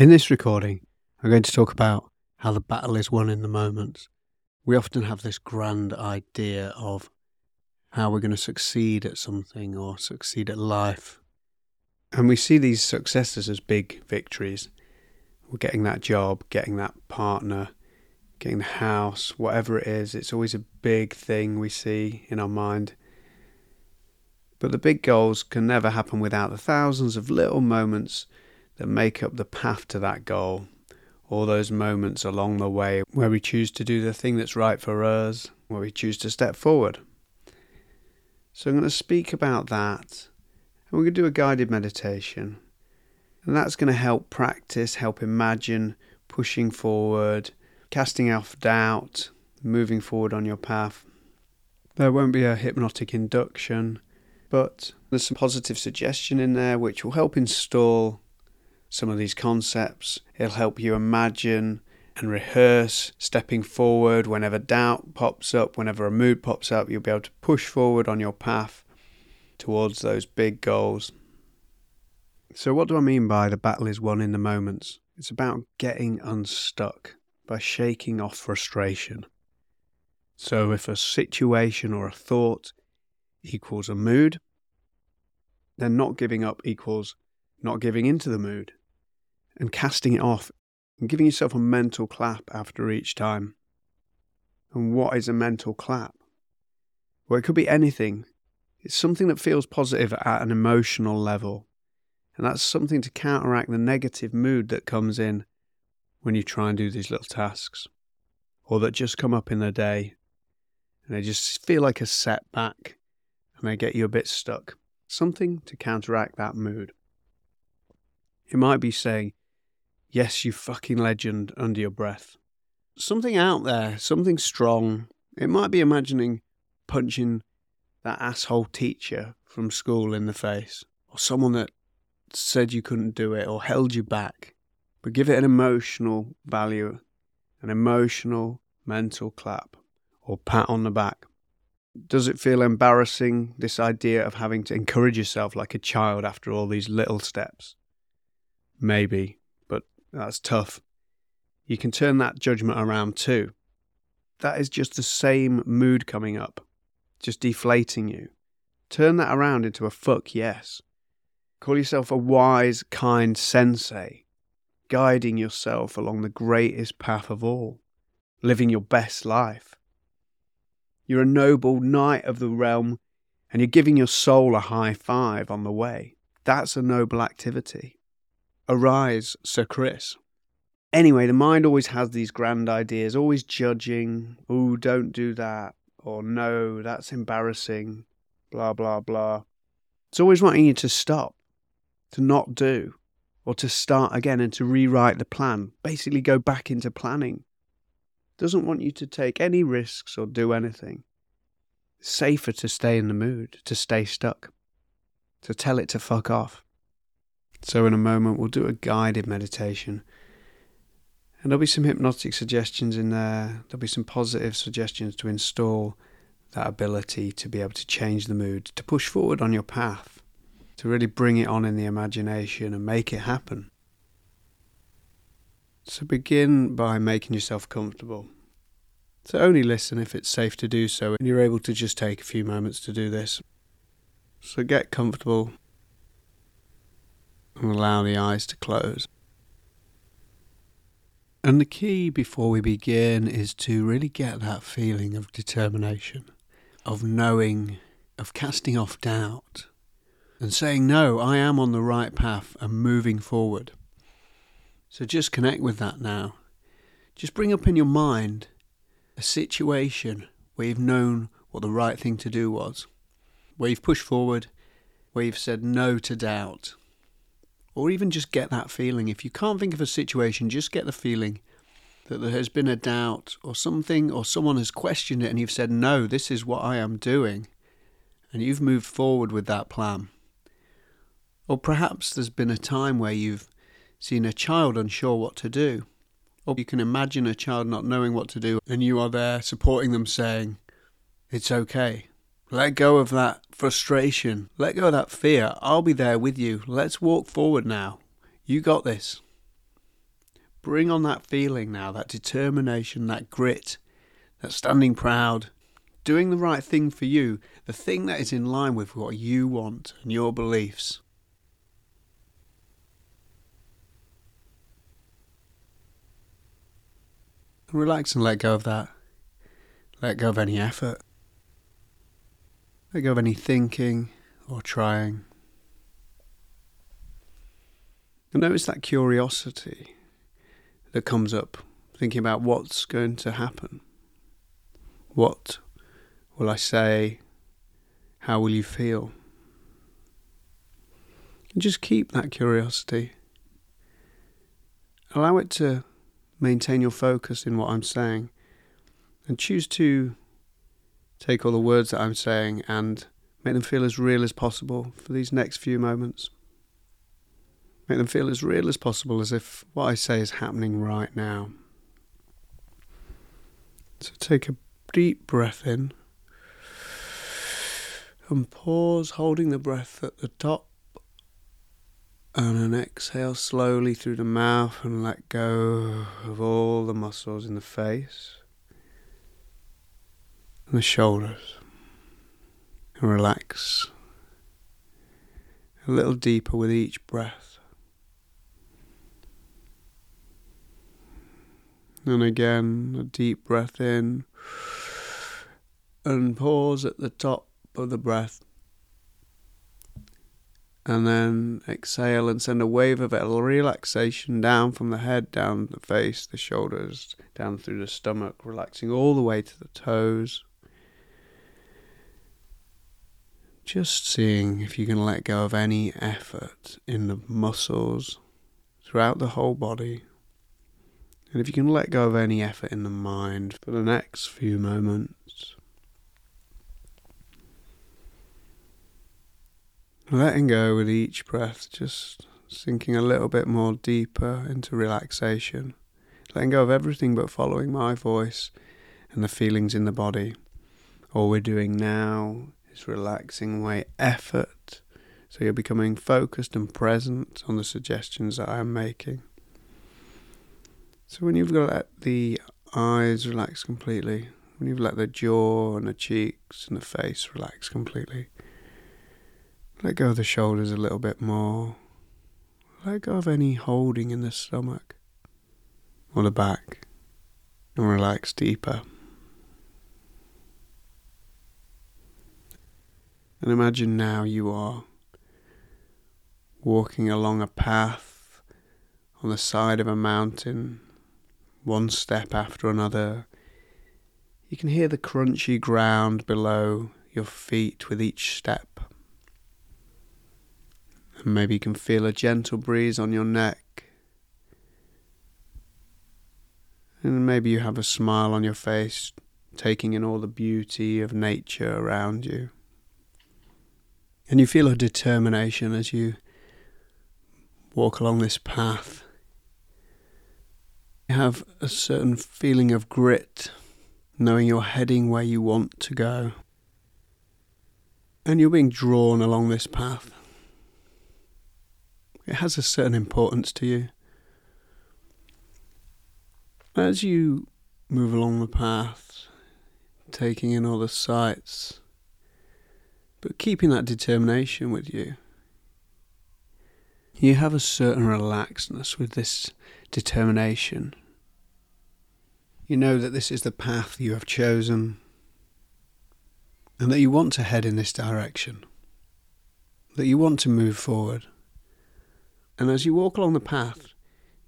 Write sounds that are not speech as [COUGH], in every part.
In this recording, I'm going to talk about how the battle is won in the moment. We often have this grand idea of how we're going to succeed at something or succeed at life. And we see these successes as big victories. We're getting that job, getting that partner, getting the house, whatever it is. It's always a big thing we see in our mind. But the big goals can never happen without the thousands of little moments that make up the path to that goal. All those moments along the way where we choose to do the thing that's right for us, where we choose to step forward. So I'm going to speak about that. And we're going to do a guided meditation. And that's going to help practice, help imagine pushing forward, casting off doubt, moving forward on your path. There won't be a hypnotic induction, but there's some positive suggestion in there which will help install some of these concepts. It'll help you imagine and rehearse stepping forward whenever doubt pops up, whenever a mood pops up, you'll be able to push forward on your path towards those big goals. So, what do I mean by the battle is won in the moments? It's about getting unstuck by shaking off frustration. So, if a situation or a thought equals a mood, then not giving up equals not giving into the mood and casting it off and giving yourself a mental clap after each time. And what is a mental clap? Well, it could be anything. It's something that feels positive at an emotional level. And that's something to counteract the negative mood that comes in when you try and do these little tasks or that just come up in the day and they just feel like a setback and they get you a bit stuck. Something to counteract that mood. It might be saying, yes, you fucking legend under your breath. Something out there, something strong. It might be imagining punching that asshole teacher from school in the face, or someone that said you couldn't do it or held you back. But give it an emotional value, an emotional mental clap or pat on the back. Does it feel embarrassing, this idea of having to encourage yourself like a child after all these little steps? Maybe. That's tough. You can turn that judgment around too. That is just the same mood coming up, just deflating you. Turn that around into a fuck yes. Call yourself a wise, kind sensei, guiding yourself along the greatest path of all, living your best life. You're a noble knight of the realm, and you're giving your soul a high five on the way. That's a noble activity. Arise, Sir Chris. Anyway, the mind always has these grand ideas, always judging, oh, don't do that, or no, that's embarrassing, blah, blah, blah. It's always wanting you to stop, to not do, or to start again and to rewrite the plan, basically go back into planning. Doesn't want you to take any risks or do anything. It's safer to stay in the mood, to stay stuck, to tell it to fuck off. So, in a moment, we'll do a guided meditation. And there'll be some hypnotic suggestions in there. There'll be some positive suggestions to install that ability to be able to change the mood, to push forward on your path, to really bring it on in the imagination and make it happen. So, begin by making yourself comfortable. So, only listen if it's safe to do so, and you're able to just take a few moments to do this. So, get comfortable and allow the eyes to close. And the key before we begin is to really get that feeling of determination, of knowing, of casting off doubt, and saying, No, I am on the right path and moving forward. So just connect with that now. Just bring up in your mind a situation where you've known what the right thing to do was, where you've pushed forward, where you've said no to doubt, or even just get that feeling. If you can't think of a situation, just get the feeling that there has been a doubt or something, or someone has questioned it and you've said, No, this is what I am doing. And you've moved forward with that plan. Or perhaps there's been a time where you've seen a child unsure what to do. Or you can imagine a child not knowing what to do and you are there supporting them saying, It's okay. Let go of that frustration. Let go of that fear. I'll be there with you. Let's walk forward now. You got this. bring on that feeling now, that determination, that grit, that standing proud, doing the right thing for you, the thing that is in line with what you want and your beliefs. Relax and let go of that. Let go of any effort. Let go of any thinking or trying. And notice that curiosity that comes up, thinking about what's going to happen. What will I say? How will you feel? And just keep that curiosity. Allow it to maintain your focus in what I'm saying and choose to take all the words that I'm saying and make them feel as real as possible for these next few moments. Make them feel as real as possible as if what I say is happening right now. So take a deep breath in and pause, holding the breath at the top and an exhale slowly through the mouth and let go of all the muscles in the face the shoulders. And relax a little deeper with each breath. And again, a deep breath in and pause at the top of the breath and then exhale and send a wave of relaxation down from the head, down the face, the shoulders, down through the stomach, relaxing all the way to the toes. Just seeing if you can let go of any effort in the muscles throughout the whole body. And if you can let go of any effort in the mind for the next few moments. Letting go with each breath, just sinking a little bit more deeper into relaxation. Letting go of everything but following my voice and the feelings in the body. All we're doing now relaxing away effort. So you're becoming focused and present on the suggestions that I am making. So when you've let the eyes relax completely, when you've let the jaw and the cheeks and the face relax completely, let go of the shoulders a little bit more. Let go of any holding in the stomach or the back and relax deeper. And imagine now you are walking along a path on the side of a mountain, one step after another. You can hear the crunchy ground below your feet with each step. And maybe you can feel a gentle breeze on your neck. And maybe you have a smile on your face, taking in all the beauty of nature around you. And you feel a determination as you walk along this path. You have a certain feeling of grit, knowing you're heading where you want to go. And you're being drawn along this path. It has a certain importance to you. As you move along the path, taking in all the sights, but keeping that determination with you, you have a certain relaxedness with this determination. You know that this is the path you have chosen and that you want to head in this direction, that you want to move forward. And as you walk along the path,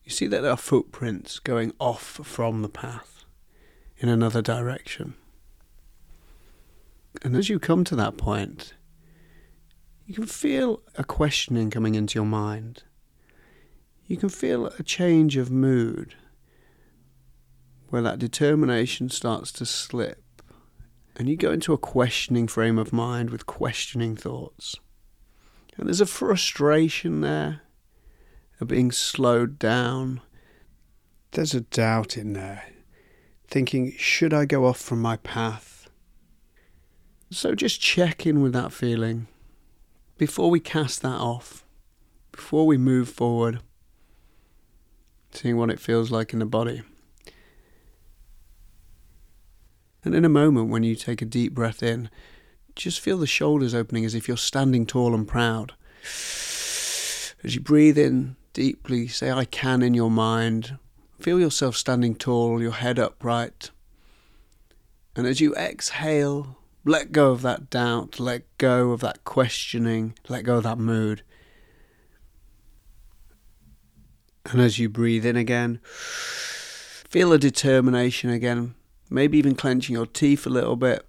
you see that there are footprints going off from the path in another direction. And as you come to that point, you can feel a questioning coming into your mind. You can feel a change of mood where that determination starts to slip and you go into a questioning frame of mind with questioning thoughts. And there's a frustration there of being slowed down. There's a doubt in there, thinking, should I go off from my path? So just check in with that feeling before we cast that off, before we move forward. seeing what it feels like in the body. And in a moment, when you take a deep breath in, just feel the shoulders opening as if you're standing tall and proud. As you breathe in deeply, say, I can in your mind. Feel yourself standing tall, your head upright. And as you exhale, let go of that doubt, let go of that questioning, let go of that mood. And as you breathe in again, feel a determination again, maybe even clenching your teeth a little bit.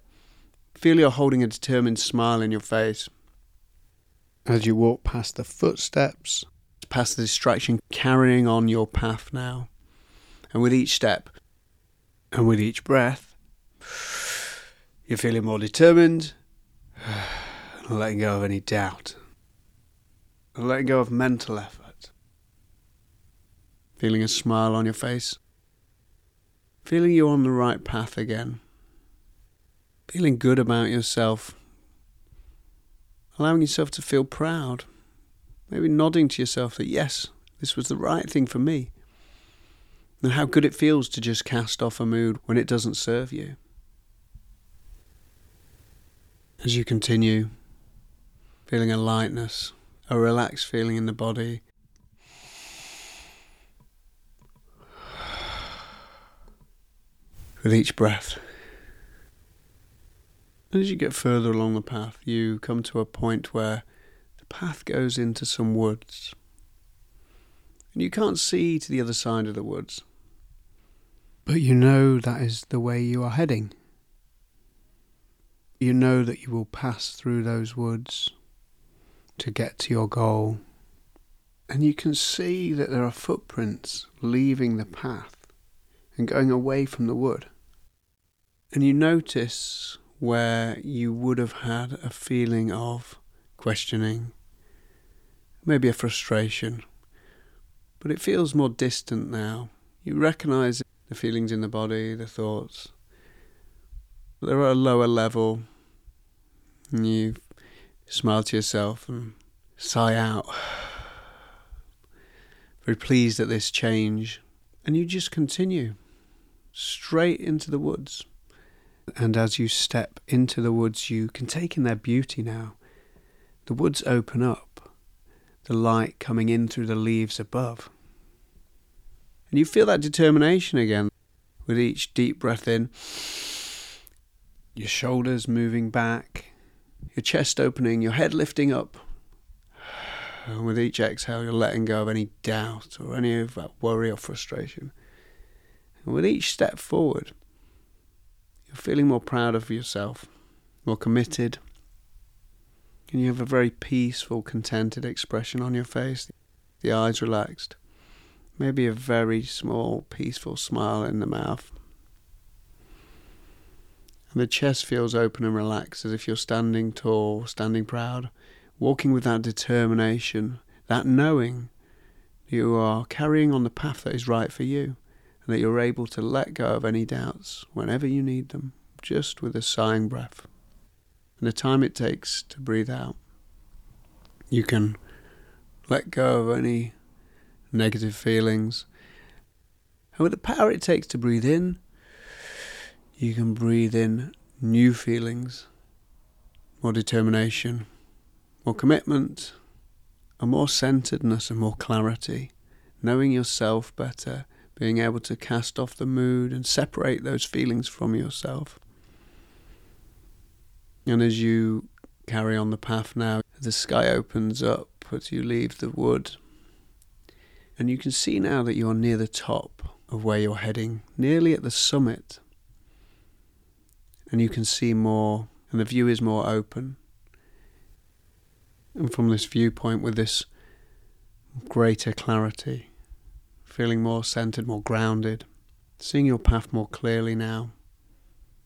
Feel you're holding a determined smile in your face. As you walk past the footsteps, past the distraction, carrying on your path now. And with each step and with each breath, you're feeling more determined [SIGHS] letting go of any doubt letting go of mental effort. Feeling a smile on your face. Feeling you're on the right path again. Feeling good about yourself. Allowing yourself to feel proud. Maybe nodding to yourself that yes, this was the right thing for me. And how good it feels to just cast off a mood when it doesn't serve you. As you continue, feeling a lightness, a relaxed feeling in the body. With each breath. And as you get further along the path, you come to a point where the path goes into some woods. And you can't see to the other side of the woods. But you know that is the way you are heading. You know that you will pass through those woods to get to your goal. And you can see that there are footprints leaving the path and going away from the wood. And you notice where you would have had a feeling of questioning, maybe a frustration, but it feels more distant now. You recognize the feelings in the body, the thoughts. They're at a lower level, and you smile to yourself and sigh out. [SIGHS] Very pleased at this change, and you just continue straight into the woods. And as you step into the woods, you can take in their beauty now. The woods open up, the light coming in through the leaves above. And you feel that determination again with each deep breath in. Your shoulders moving back, your chest opening, your head lifting up. And with each exhale, you're letting go of any doubt or any of that worry or frustration. And with each step forward, you're feeling more proud of yourself, more committed, and you have a very peaceful, contented expression on your face, the eyes relaxed, maybe a very small, peaceful smile in the mouth. And the chest feels open and relaxed as if you're standing tall, standing proud, walking with that determination, that knowing you are carrying on the path that is right for you and that you're able to let go of any doubts whenever you need them, just with a sighing breath. And the time it takes to breathe out, you can let go of any negative feelings. And with the power it takes to breathe in, you can breathe in new feelings, more determination, more commitment, a more centeredness and more clarity, knowing yourself better being able to cast off the mood and separate those feelings from yourself. And as you carry on the path now, the sky opens up as you leave the wood. And you can see now that you're near the top of where you're heading, nearly at the summit. And you can see more, and the view is more open. And from this viewpoint, with this greater clarity, feeling more centered, more grounded, seeing your path more clearly now,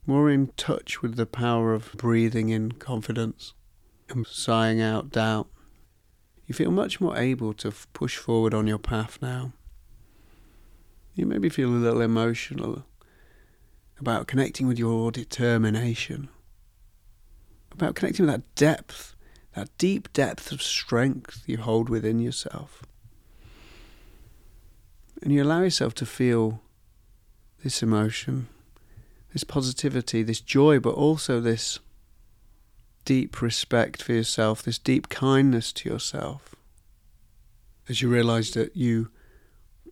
more in touch with the power of breathing in confidence and sighing out doubt. You feel much more able to f- push forward on your path now. You maybe feel a little emotional about connecting with your determination, about connecting with that depth, that deep depth of strength you hold within yourself. And you allow yourself to feel this emotion, this positivity, this joy, but also this deep respect for yourself, this deep kindness to yourself. As you realize that you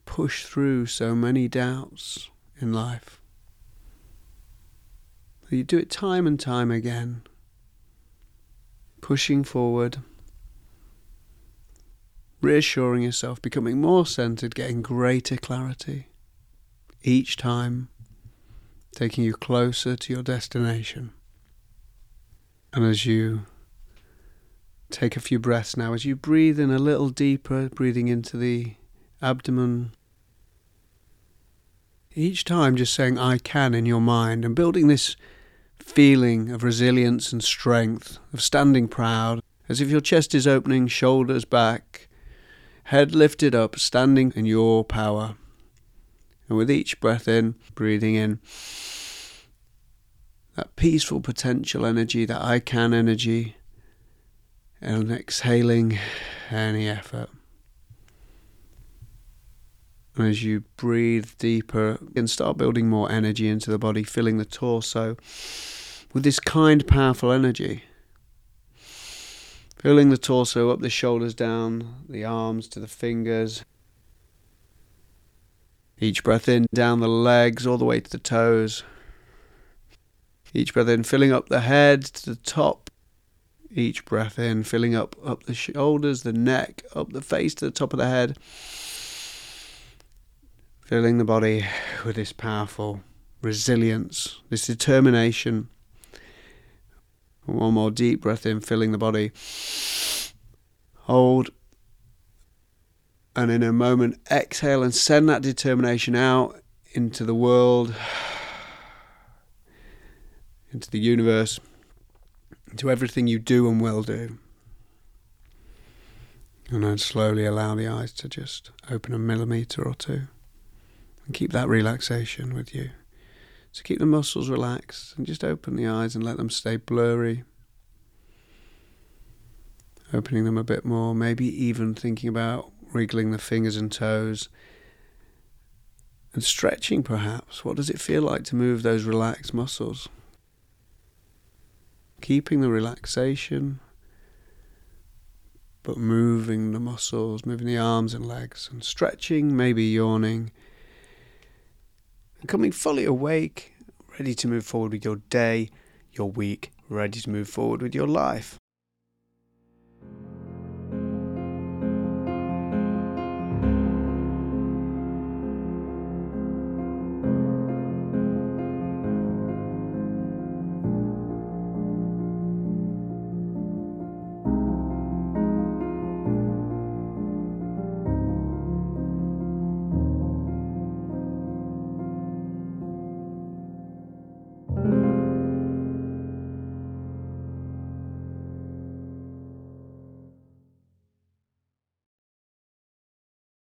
push through so many doubts in life. You do it time and time again, pushing forward, reassuring yourself, becoming more centered, getting greater clarity. Each time, taking you closer to your destination. And as you take a few breaths now, as you breathe in a little deeper, breathing into the abdomen, each time just saying I can in your mind and building this feeling of resilience and strength, of standing proud, as if your chest is opening, shoulders back, head lifted up, standing in your power. And with each breath in, breathing in, that peaceful potential energy, that I can energy, and exhaling any effort. As you breathe deeper and start building more energy into the body, filling the torso with this kind, powerful energy. Filling the torso up the shoulders, down the arms to the fingers. Each breath in, down the legs, all the way to the toes. Each breath in, filling up the head to the top. Each breath in, filling up up the shoulders, the neck, up the face to the top of the head. Filling the body with this powerful resilience, this determination. One more deep breath in, filling the body. Hold. And in a moment, exhale and send that determination out into the world into the universe, into everything you do and will do. And then slowly allow the eyes to just open a millimeter or two. And keep that relaxation with you. So keep the muscles relaxed and just open the eyes and let them stay blurry. Opening them a bit more, maybe even thinking about wriggling the fingers and toes and stretching perhaps. What does it feel like to move those relaxed muscles? keeping the relaxation, but moving the muscles, moving the arms and legs, and stretching, maybe yawning, coming fully awake, ready to move forward with your day, your week, ready to move forward with your life.